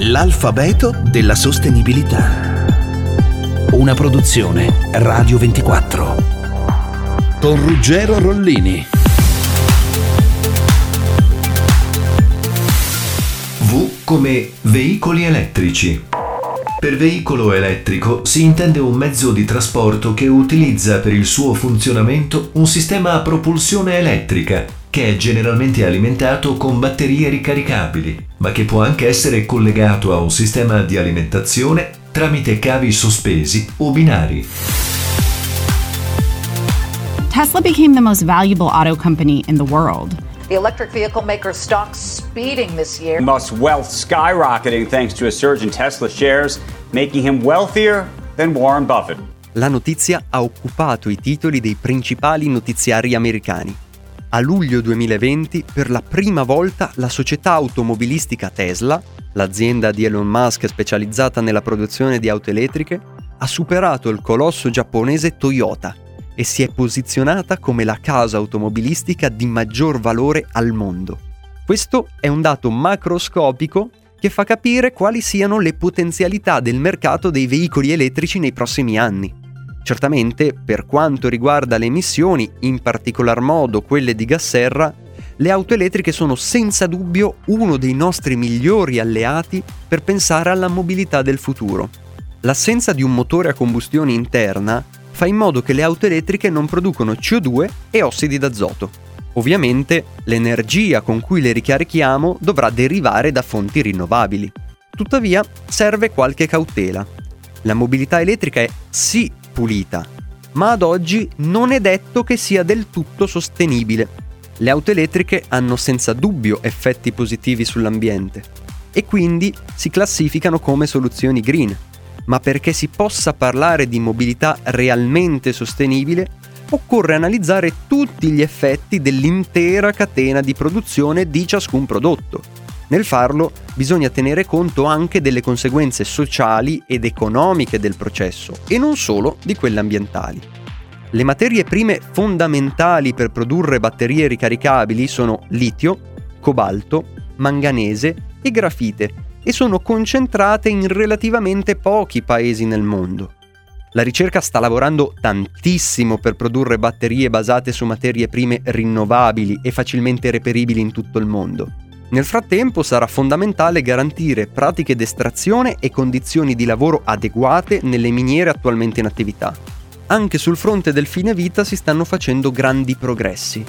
L'alfabeto della sostenibilità. Una produzione Radio 24. Con Ruggero Rollini. V come veicoli elettrici. Per veicolo elettrico si intende un mezzo di trasporto che utilizza per il suo funzionamento un sistema a propulsione elettrica che è generalmente alimentato con batterie ricaricabili, ma che può anche essere collegato a un sistema di alimentazione tramite cavi sospesi o binari. Tesla became the most valuable auto company in the world. The electric vehicle maker stock speeding this year. Musk's wealth skyrocketing thanks to a surge in Tesla shares, making him wealthier than Warren Buffett. La notizia ha occupato i titoli dei principali notiziari americani a luglio 2020 per la prima volta la società automobilistica Tesla, l'azienda di Elon Musk specializzata nella produzione di auto elettriche, ha superato il colosso giapponese Toyota e si è posizionata come la casa automobilistica di maggior valore al mondo. Questo è un dato macroscopico che fa capire quali siano le potenzialità del mercato dei veicoli elettrici nei prossimi anni. Certamente, per quanto riguarda le emissioni, in particolar modo quelle di gas serra, le auto elettriche sono senza dubbio uno dei nostri migliori alleati per pensare alla mobilità del futuro. L'assenza di un motore a combustione interna fa in modo che le auto elettriche non producono CO2 e ossidi d'azoto. Ovviamente l'energia con cui le ricarichiamo dovrà derivare da fonti rinnovabili. Tuttavia serve qualche cautela. La mobilità elettrica è sì pulita, ma ad oggi non è detto che sia del tutto sostenibile. Le auto elettriche hanno senza dubbio effetti positivi sull'ambiente e quindi si classificano come soluzioni green, ma perché si possa parlare di mobilità realmente sostenibile occorre analizzare tutti gli effetti dell'intera catena di produzione di ciascun prodotto nel farlo bisogna tenere conto anche delle conseguenze sociali ed economiche del processo e non solo di quelle ambientali. Le materie prime fondamentali per produrre batterie ricaricabili sono litio, cobalto, manganese e grafite e sono concentrate in relativamente pochi paesi nel mondo. La ricerca sta lavorando tantissimo per produrre batterie basate su materie prime rinnovabili e facilmente reperibili in tutto il mondo. Nel frattempo sarà fondamentale garantire pratiche d'estrazione e condizioni di lavoro adeguate nelle miniere attualmente in attività. Anche sul fronte del fine vita si stanno facendo grandi progressi.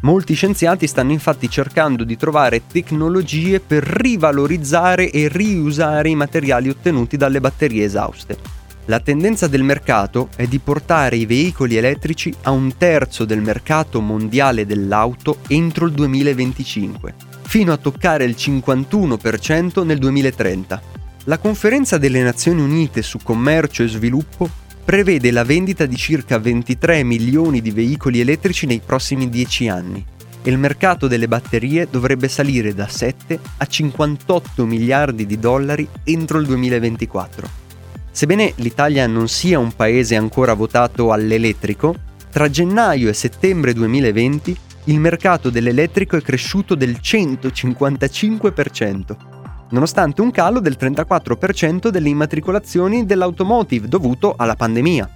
Molti scienziati stanno infatti cercando di trovare tecnologie per rivalorizzare e riusare i materiali ottenuti dalle batterie esauste. La tendenza del mercato è di portare i veicoli elettrici a un terzo del mercato mondiale dell'auto entro il 2025 fino a toccare il 51% nel 2030. La conferenza delle Nazioni Unite su commercio e sviluppo prevede la vendita di circa 23 milioni di veicoli elettrici nei prossimi 10 anni e il mercato delle batterie dovrebbe salire da 7 a 58 miliardi di dollari entro il 2024. Sebbene l'Italia non sia un paese ancora votato all'elettrico, tra gennaio e settembre 2020 il mercato dell'elettrico è cresciuto del 155%, nonostante un calo del 34% delle immatricolazioni dell'automotive dovuto alla pandemia.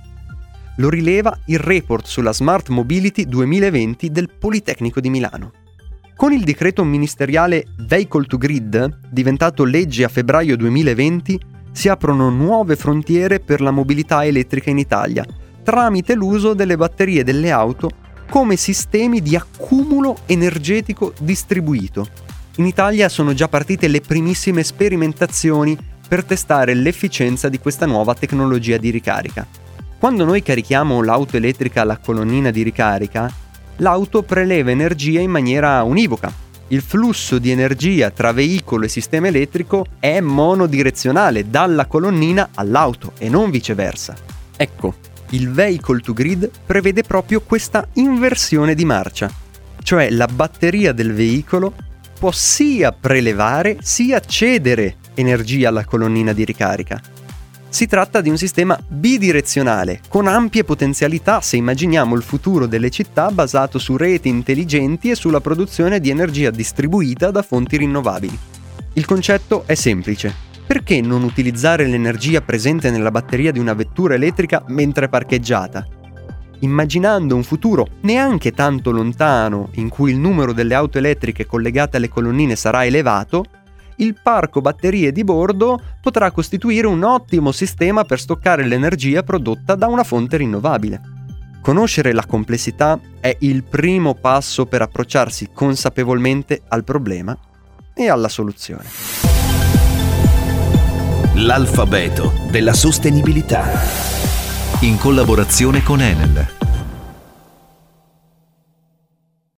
Lo rileva il report sulla Smart Mobility 2020 del Politecnico di Milano. Con il decreto ministeriale Vehicle to Grid, diventato legge a febbraio 2020, si aprono nuove frontiere per la mobilità elettrica in Italia, tramite l'uso delle batterie delle auto come sistemi di accumulo energetico distribuito. In Italia sono già partite le primissime sperimentazioni per testare l'efficienza di questa nuova tecnologia di ricarica. Quando noi carichiamo l'auto elettrica alla colonnina di ricarica, l'auto preleva energia in maniera univoca. Il flusso di energia tra veicolo e sistema elettrico è monodirezionale dalla colonnina all'auto e non viceversa. Ecco, il Vehicle to Grid prevede proprio questa inversione di marcia, cioè la batteria del veicolo può sia prelevare sia cedere energia alla colonnina di ricarica. Si tratta di un sistema bidirezionale, con ampie potenzialità se immaginiamo il futuro delle città basato su reti intelligenti e sulla produzione di energia distribuita da fonti rinnovabili. Il concetto è semplice Perché non utilizzare l'energia presente nella batteria di una vettura elettrica mentre parcheggiata? Immaginando un futuro neanche tanto lontano in cui il numero delle auto elettriche collegate alle colonnine sarà elevato, il parco batterie di bordo potrà costituire un ottimo sistema per stoccare l'energia prodotta da una fonte rinnovabile. Conoscere la complessità è il primo passo per approcciarsi consapevolmente al problema e alla soluzione. L'alfabeto della sostenibilità. In collaborazione con Enel